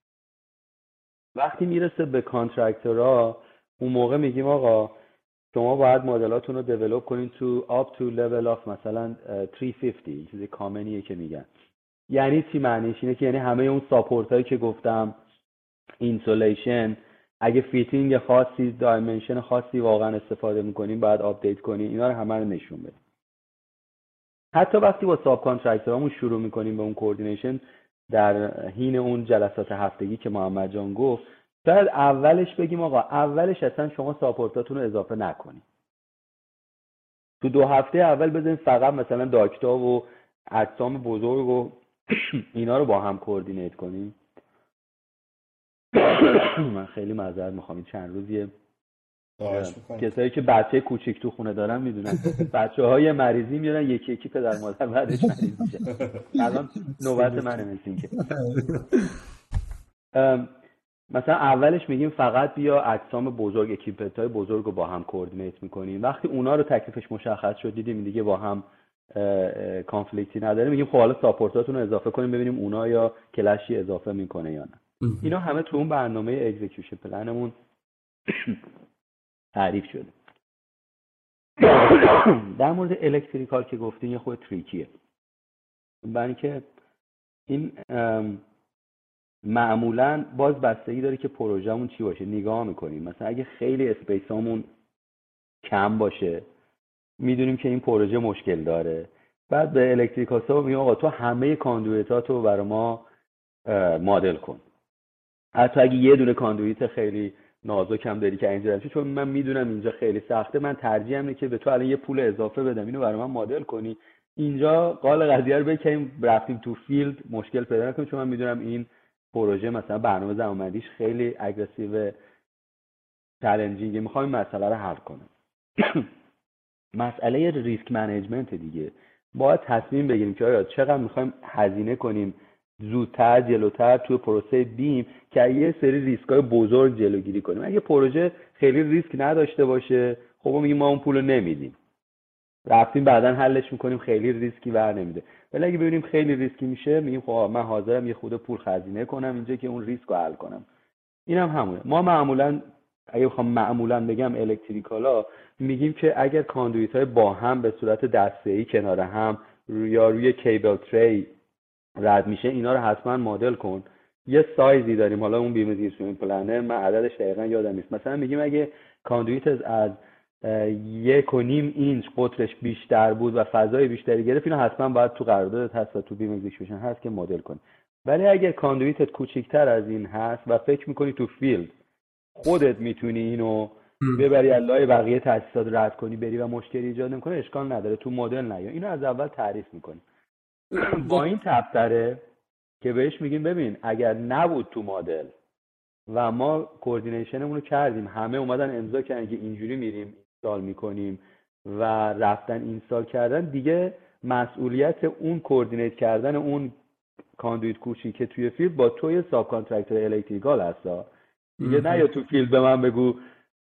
وقتی می‌رسه به contractor ها اون موقع میگیم آقا شما باید مدلاتون رو develop کنین تو up to level of مثلا 350 چیزی common یه که میگن. یعنی چی معنیش؟ اینه که یعنی همه اون support هایی که گفتم insulation اگه fitting خاصی dimension خاصی واقعا استفاده می‌کنیم باید update کنیم اینا رو همه رو نشون بدیم حتی وقتی با subcontractor امون شروع می‌کنیم به اون coordination در حین اون جلسات هفتگی که محمد جان گفت شاید اولش بگیم آقا اولش اصلا شما support اتون رو اضافه نکنید تو دو هفته اول بزنید فقط مثلا duct ا و اجسام بزرگ و اینا رو با هم coordinate کنیم. من خیلی معذرت می‌خوام این چند روزیه. کسایی که بچه کوچیک تو خونه دارن می‌دونن. بچه های مریضی میارن یکی یکی پدر مادر بعدش مریض میشه. الان نوبت منه مثل که مثلا اولش میگیم فقط بیا اجسام بزرگ equipment های بزرگ رو با هم coordinate می‌کنیم. وقتی اونا رو تکلیفش مشخص شد دیدیم دیگه با هم conflict ی نداره. میگیم خب حالا support اتون رو اضافه کنیم ببینیم اونا یا clash ی اضافه می‌کنه یا نه. اینا همه تو اون برنامه execution plan مون تعریف شده. در مورد electrical که گفتین یه خورده tricky ه برای اینکه این معمولا باز بستگی داره که پروژهمون چی باشه. نگاه می‌کنیم. مثلا اگه خیلی space امون کم باشه می‌دونیم که این پروژه مشکل داره. بعد به electrical ها میگم آقا تو همه conduit ات رو برای ما مدل کن. حتی اگه یه دونه conduit خیلی نازک هم داری که اینجا چون من می‌دونم اینجا خیلی سخته من ترجیح اینه که به تو الان یه پول اضافه بدم اینو برای من مدل کنی. اینجا قال قضیه رو بکنیم رفتیم تو field مشکل پیدا نکنیم چون من می‌دونم این پروژه مثلا برنامه زمانبندیش خیلی aggressive challenging. می‌خوام این مسئله رو حل کنم مسئله risk management دیگه. باید تصمیم بگیریم که آیا چقدر می‌خوایم هزینه کنیم زودتر جلوتر توی پروسه بیم که یه سری ریسک های بزرگ جلوگیری کنیم. اگه پروژه خیلی ریسک نداشته باشه خب میگیم ما اون پول رو نمیدیم. رفتیم بعدا حلش می‌کنیم خیلی ریسکی ور نمیده. ولی اگه ببینیم خیلی ریسکی میشه میگیم خب من حاضرم یه خورده پول هزینه کنم اینجا که اون ریسک رو حل کنم. اینم هم همونه. ما معمولا اگه بخوام معمولا بگم electricalا میگیم که اگر conduit های با هم به صورت دسته ای کنار هم یا روی cable tray رد میشه اینا رو حتما مدل کن. یه سایزی داریم. حالا اون BIM پلنه رو من عددش دقیقا یادم نیست. مثلا میگیم اگه conduit از یک و نیم اینچ قطرش بیشتر بود و فضای بیشتری گرفت اینو حتما باید تو قراردادت هست و تو BIM execution هست که مدل کنی. ولی اگر conduitت کوچیکتر از این هست و فکر می‌کنی تو field خودت می‌تونی اینو ببری لای بقیه تاسیسات رد کنی بری و مشکلی ایجاد نمی‌کنه اشکال نداره. تو مدل نیا. اینو از اول تعریف می‌کنی. با این تبتره که بهش میگیم ببین اگر نبود تو مدل و ما کوردینیشنمون رو کردیم همه اومدن امضا کردن که اینجوری میریم اینستال می‌کنیم و رفتن اینستال کردن دیگه مسئولیت اون کوردینیت کردن اون کاندویت کوچی که توی فیلد با توی ساب کانترکتور الکتریکال هستا. دیگه نه یا تو فیلد به من بگو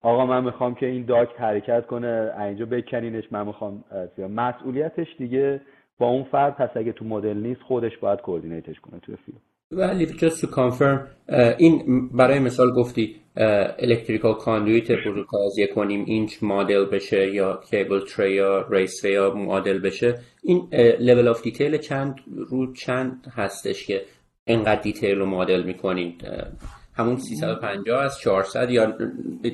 آقا من می‌خوام که این داک حرکت کنه اینجا بکنینش من می‌خوام مسئولیتش دیگه با اون فرد پس اگه تو مدل نیست خودش باید کوردینیتش کنه توی فیلد. ولی just to این برای مثال گفتی الکتریکال کاندویت بزرگتر از یک کنیم اینچ مدل بشه یا کیبل تری یا ریس یا مدل بشه این level of detail چند رو چند هستش که انقدر detail رو مدل می‌کنید همون 350 از 400 یا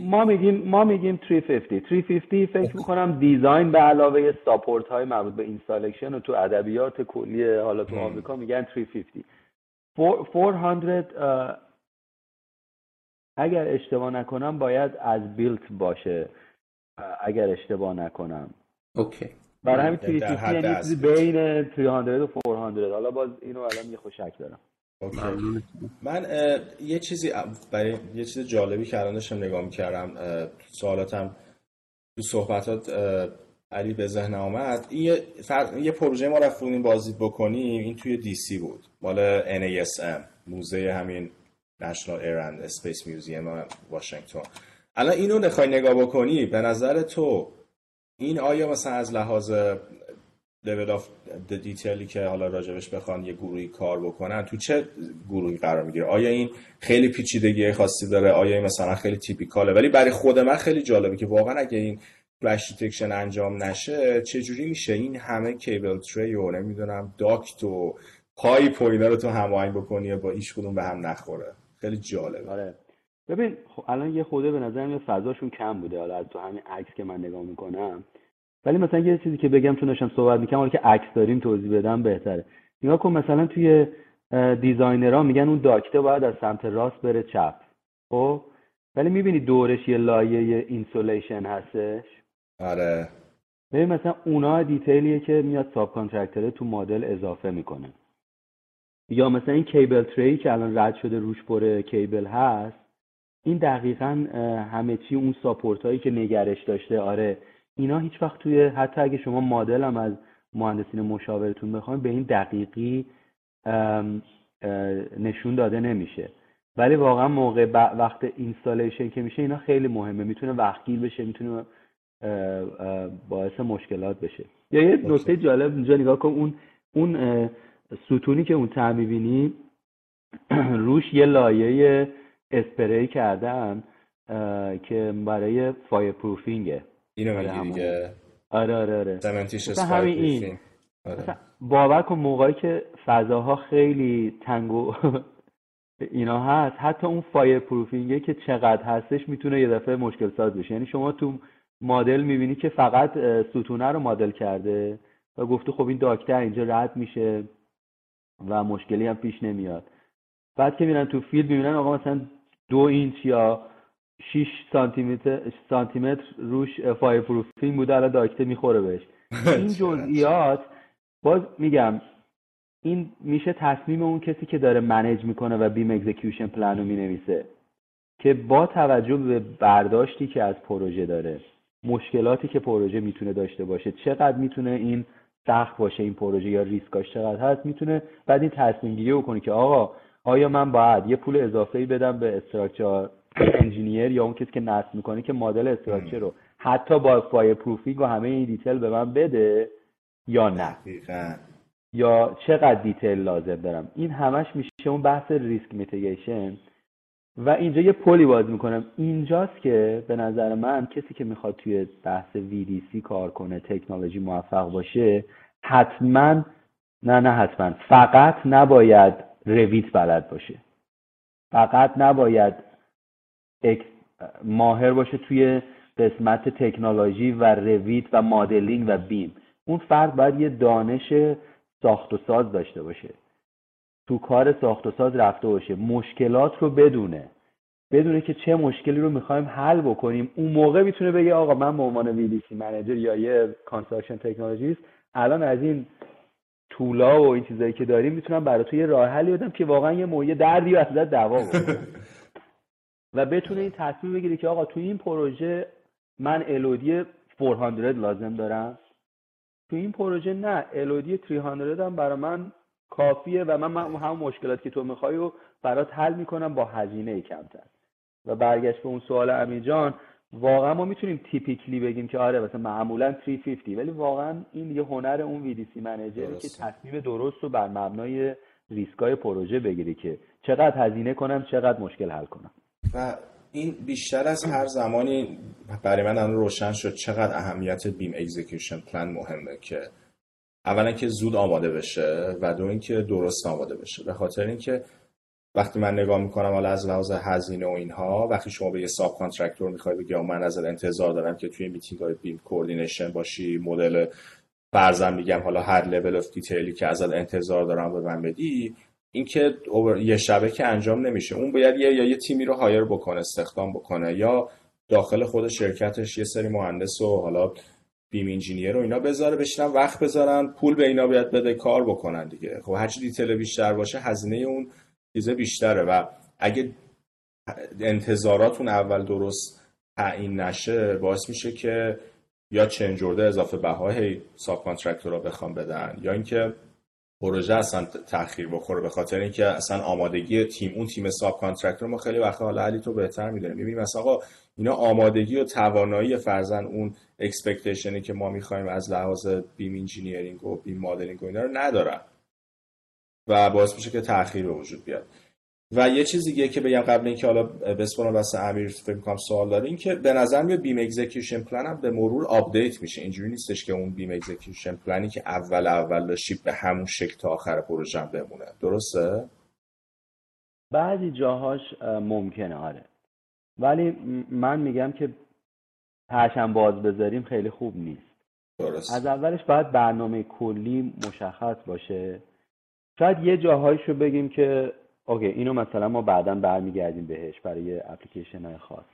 ما میگیم ما میگیم 350 350 فکر می‌کنم design به علاوه support های مربوط به installation و تو ادبیات کلی حالا تو آمریکا میگن 350 400 اگر اشتباه نکنم باید as built باشه. اگر اشتباه نکنم. okay. برای همین 350 یعنی چیزی بین 300 و 400 حالا باز اینو الان یه خوشک دارم. من یه چیزی برای یه چیز جالبی که الان داشتم نگاه می‌کردم سوالاتم تو صحبتات علی به ذهن آمد. این یه, یه پروژه ما رفتیم بازدید بکنیم. این توی DC بود. مال NASM موزه همین Air and Space Museum واشنگتن. الان اینو نخوای نگاه بکنی به نظر تو این آیا مثلا از لحاظ level of detailی که حالا راجبش بخوان یه گروهی کار بکنن تو چه گروهی قرار می‌گیره؟ آیا این خیلی پیچیدگی خاصی داره؟ آیا این مثلا خیلی typicalه ولی برای خود من خیلی جالبه که واقعا اگه این clash detection انجام نشه چجوری میشه؟ این همه cable tray و نمی‌دونم duct و pipe و رو تو هماهنگ بکنی با هیچ کدوم به هم نخوره. خیلی جالبه. آره. ببین خب الان یه خورده به نظر فضاشون کم بوده. حالا از تو همین عکس که من نگاه می‌کنم. ولی مثلا یه چیزی که بگم چون داشتم صحبت می‌کنم حالا که عکس داریم توضیح بدم بهتره. نگاه کن مثلا توی designerها میگن اون ductه باید از سمت راست بره چپ. خب؟ ولی می‌بینی دورش یه لایه insulation هستش. آره. ببین مثلا اونا detailیه که میاد subcontractorه تو مدل اضافه می‌کنه. یا مثلا این کیبل تری که الان رد شده روش پر کیبل هست این دقیقا همه چی اون ساپورت هایی که نگرش داشته آره. اینا هیچ وقت توی حتی اگه شما مدل هم از مهندسین مشاورتون بخواین به این دقیقی نشون داده نمیشه. ولی واقعا موقع وقت اینستالیشن که میشه اینا خیلی مهمه. می‌تونه وقتگیر بشه می‌تونه باعث مشکلات بشه. یا یه نکته جالب اینجا نگاه کن اون اون ستونی که اون ته می‌بینی روش یه لایه اسپری کردن که برای fire proofingه اینو میگی دیگه. آره آره آره. همین این. آره. باور کن موقعی که فضاها خیلی تنگ اینا هست حتی اون fire proofingه که چقدر هستش می‌تونه یه دفعه مشکل ساز بشه. یعنی شما تو مدل می‌بینی که فقط ستونه رو مدل کرده و گفته خب این ductه اینجا رد میشه و مشکلی هم پیش نمیاد. بعد که میرن تو field می‌بینن آقا مثلا دو اینچ یا 6 سانتی متر روش fire proofing بوده الان ductه می‌خوره بهش. این جزئیات باز میگم این میشه تصمیم اون کسی که داره manage می‌کنه و BIM execution plan رو می‌نویسه که با توجه به برداشتی که از پروژه داره مشکلاتی که پروژه می‌تونه داشته باشه. چقدر می‌تونه این سخت باشه این پروژه یا ریسکاش چقدر هست می‌تونه بعد این تصمیم گیری بکنه که آقا آیا من باید یه پول اضافه ای بدم به structure engineer یا اون کسی که نصب می‌کنه که مدل structure رو؟ حتی با fire proofing و همه این detail به من بده یا نه؟ یا چقدر detail لازم دارم؟ این همش میشه اون بحث risk mitigation و اینجا یه پلی باز می‌کنم. اینجاست که به نظر من کسی که می‌خواد توی بحث VDC کار کنه تکنولوژی موفق باشه حتما نه نه حتما فقط نباید رویت بلد باشه. فقط نباید ماهر باشه توی قسمت تکنولوژی و رویت و مدلینگ و بیم. اون فرد باید یه دانش ساخت و ساز داشته باشه. تو کار ساخت و ساز رفته باشه. مشکلات رو بدونه. بدونه که چه مشکلی رو می‌خوایم حل بکنیم. اون موقع می‌تونه بگه آقا من به عنوان VDC manager یا یه construction technologist الان از این toolا و این چیزایی که داریم می‌تونم برای تو یه راه حلی بدم که واقعا یه مویه دردی رو دوا کنه و بتونه این تصمیم بگیره که آقا تو این پروژه من LOD 400 لازم دارم. تو این پروژه نه الودی 300 هم برای من کافیه و من همون مشکلات که تو می‌خوای و برات حل می‌کنم با هزینه کمتر. و برگشت به اون سوال امین جان واقعا ما می‌تونیم تیپیکلی بگیم که آره مثلا معمولا 350 ولی واقعا این یه هنر اون ویدیسی منیجره که تصمیم درست رو بر مبنای ریسکای پروژه بگیری که چقدر هزینه کنم چقدر مشکل حل کنم. و این بیشتر از هر زمانی برای من روشن شد چقدر اهمیت BIM execution plan مهمه که اولا که زود آماده بشه و دو اینکه درست آماده بشه. به خاطر اینکه وقتی من نگاه می‌کنم حالا از لحاظ هزینه و اینها وقتی شما به یه subcontractor می‌خوای بگی من از انتظار دارم که توی میتینگ های BIM coordination باشی مدل فرضاً میگم حالا هر level of detailی که ازت انتظار دارم به من بدی اینکه یه شبه که انجام نمیشه. اون باید یه یا یه تیمی رو hire بکنه استخدام بکنه یا داخل خود شرکتش یه سری مهندس و حالا BIM engineer رو اینا بذاره بشینن وقت بذارن پول به اینا باید بده کار بکنن دیگه. خب هرچی detail بیشتر باشه هزینه اون چیز بیشتره و اگه انتظاراتون اول درست تعیین نشه باعث میشه که یا change اضافه بهای subcontractor رو بخوام بدن یا اینکه پروژه اصلا تاخیر بخوره به خاطر اینکه اصلا آمادگی تیم اون تیم subcontractor ما خیلی وقتا حالا علی تو بهتر می‌دونیم. می‌بینیم مثلا آقا اینا آمادگی و توانایی فرضا اون expectation ی که ما می‌خوایم از لحاظ BIM engineering و BIM modeling و اینا رو ندارن. و باعث میشه که تاخیر به وجود بیاد. و یه چیز دیگه که بگم قبل اینکه حالا بسپرم واسه امیر فکر کنم سوال داره این که به نظر میاد BIM execution plan هم به مرور update میشه. اینجوری نیستش که اون BIM execution plan ی که اول اول داشتی به همون شکل تا آخر پروژه بمونه. درسته؟ بعضی جاهاش ممکنه آره. ولی من میگم که پرچم باز بذاریم خیلی خوب نیست. درست. از اولش باید برنامه کلی مشخص باشه. شاید یه جاهایشو بگیم که okay اینو مثلا ما بعدا برمیگردیم بهش برای اپلیکیشن های خاص.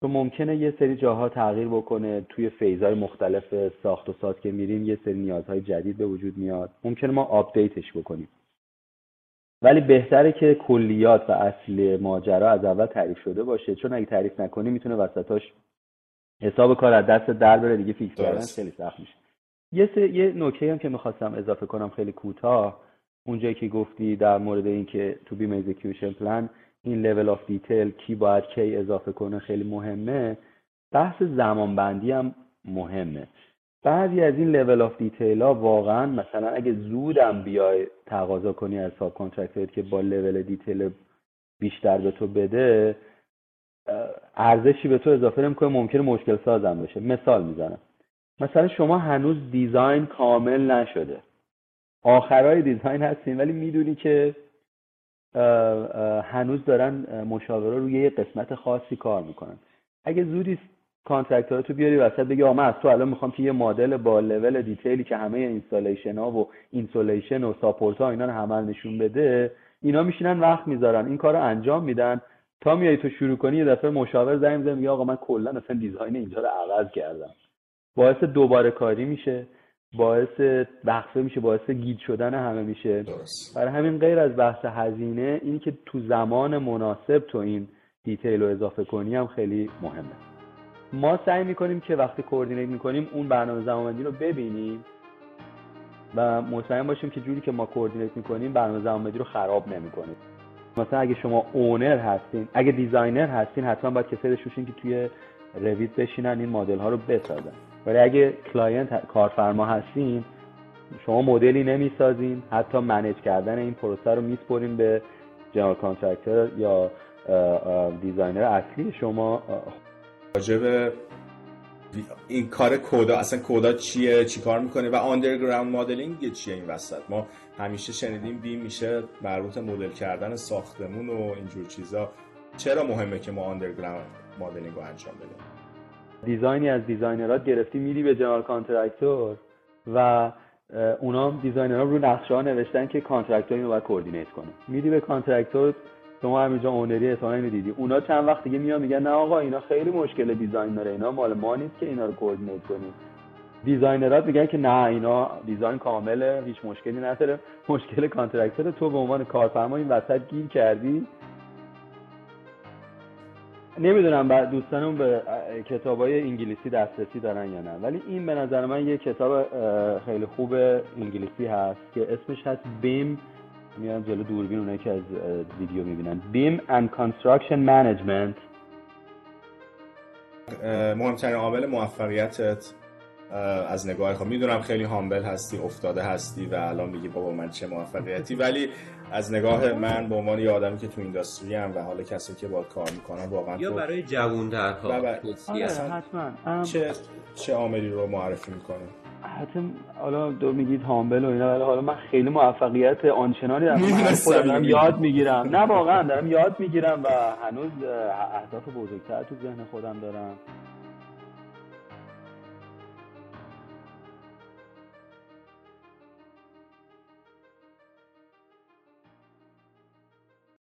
تو ممکنه یه سری جاها تغییر بکنه توی phase های مختلف ساخت و ساز که میریم یه سری نیازهای جدید به وجود میاد. ممکنه ما update ش بکنیم. ولی بهتره که کلیات و اصلی ماجرا از اول تعریف شده باشه. چون اگه تعریف نکنی می‌تونه وسطاش حساب کار از دست در بره دیگه fix کردن خیلی سخت میشه. یه یه نکته هم که می‌خواستم اضافه کنم خیلی کوتاه اونجایی که گفتی در مورد اینکه تو BIM execution plan این level of detail کی باید کی اضافه کنه خیلی مهمه بحث زمان بندی هم مهمه. بعضی از این level of detail ها واقعا مثلا اگه زودم بیای تقاضا کنی از subcontractor که با level detail بیشتر به تو بده ارزشی به تو اضافه نمی‌کنه ممکنه مشکل سازم بشه. مثال می‌زنم. مثلا شما هنوز design کامل نشده. آخرای design هستیم ولی می‌دونی که هنوز دارن مشاوره روی یه قسمت خاصی کار می‌کنن. اگه زودی contractor اتو بیاری وسط بگی من از تو الان می‌خوام که یه مدل با level detail ی که همه installation ها و insulation و support ها اینا رو همه نشون بده اینا میشینن وقت می‌ذارن این کار انجام میدن. تا میای تو شروع کنی یه دفعه مشاور زنگ می‌زنه میگه آقا من کلا اصلا دیزاین اینجا رو عوض کردم. باعث دوباره کاری میشه. باعث وقفه میشه باعث گید شدن همه میشه. درست. برای همین غیر از بحث هزینه این که تو زمان مناسب تو این دیتیل رو اضافه کنی هم خیلی مهمه. ما سعی می‌کنیم که وقتی کوردینیت می‌کنیم اون برنامه زمانبندی رو ببینیم و مطمئن باشیم که جوری که ما coordinate می‌کنیم برنامه زمانبندی رو خراب نمی‌کنیم. مثلا اگه شما owner هستین اگه designer هستین حتما باید کسایی داشته که توی Revit بشینن این مدل ها رو بسازن. ولی اگه client کارفرما هستین شما مدلی نمی‌سازین حتی manage کردن این پروسه رو میسپرین به general contractor یا designer اصلی شما راجب این کار کودا اصلا کودا چیه چی کار می‌کنه و underground modeling چیه این وسط. ما همیشه شنیدیم BIM میشه مربوط مدل کردن ساختمون و اینجور چیزا. چرا مهمه که ما underground modeling رو انجام بدیم؟ design ی از designer ات گرفتی میری به general contractor و اونا designer ها رو نقشه ها نوشتن که contractor اینو باید coordinate کنه. میری به contractor شما همینجا owner ی احتمالاً اینو دیدی اونا چند وقت دیگه میان میگن نه آقا اینا خیلی مشکل design داره اینا مال ما نیست که اینا رو coordinate کنیم. designer ات میگن که نه اینا design کامله هیچ مشکلی نداره. مشکل contractor تو به عنوان کارفرما این وسط گیر کردی. نمی‌دونم دوستانم به کتاب های انگلیسی دسترسی دارن یا نه ولی این به نظر من یه کتاب خیلی خوب انگلیسی هست که اسمش هست BIM. میان جلو دوربین اونایی که از ویدیو می‌بینن. BIM and construction management مهمترین عامل موفقیتت از نگاه خود می‌دونم خیلی هامبل هستی افتاده هستی و الان میگی بابا من چه موفقیتی. ولی از نگاه من به عنوان یه آدمی که تو اینداستری هم و حالا کسی که با کار می‌کنن واقعا یا برای جوون درها آره حتما. چه چه عاملی رو معرفی می‌کنه حتی حالا دو میگید هامبل و اینا ولی حالا من خیلی موفقیت آنچنانی دارم. خودم یاد می‌گیرم. نه واقعا دارم یاد می‌گیرم و هنوز اهداف بزرگتر تو ذهن خودم دارم.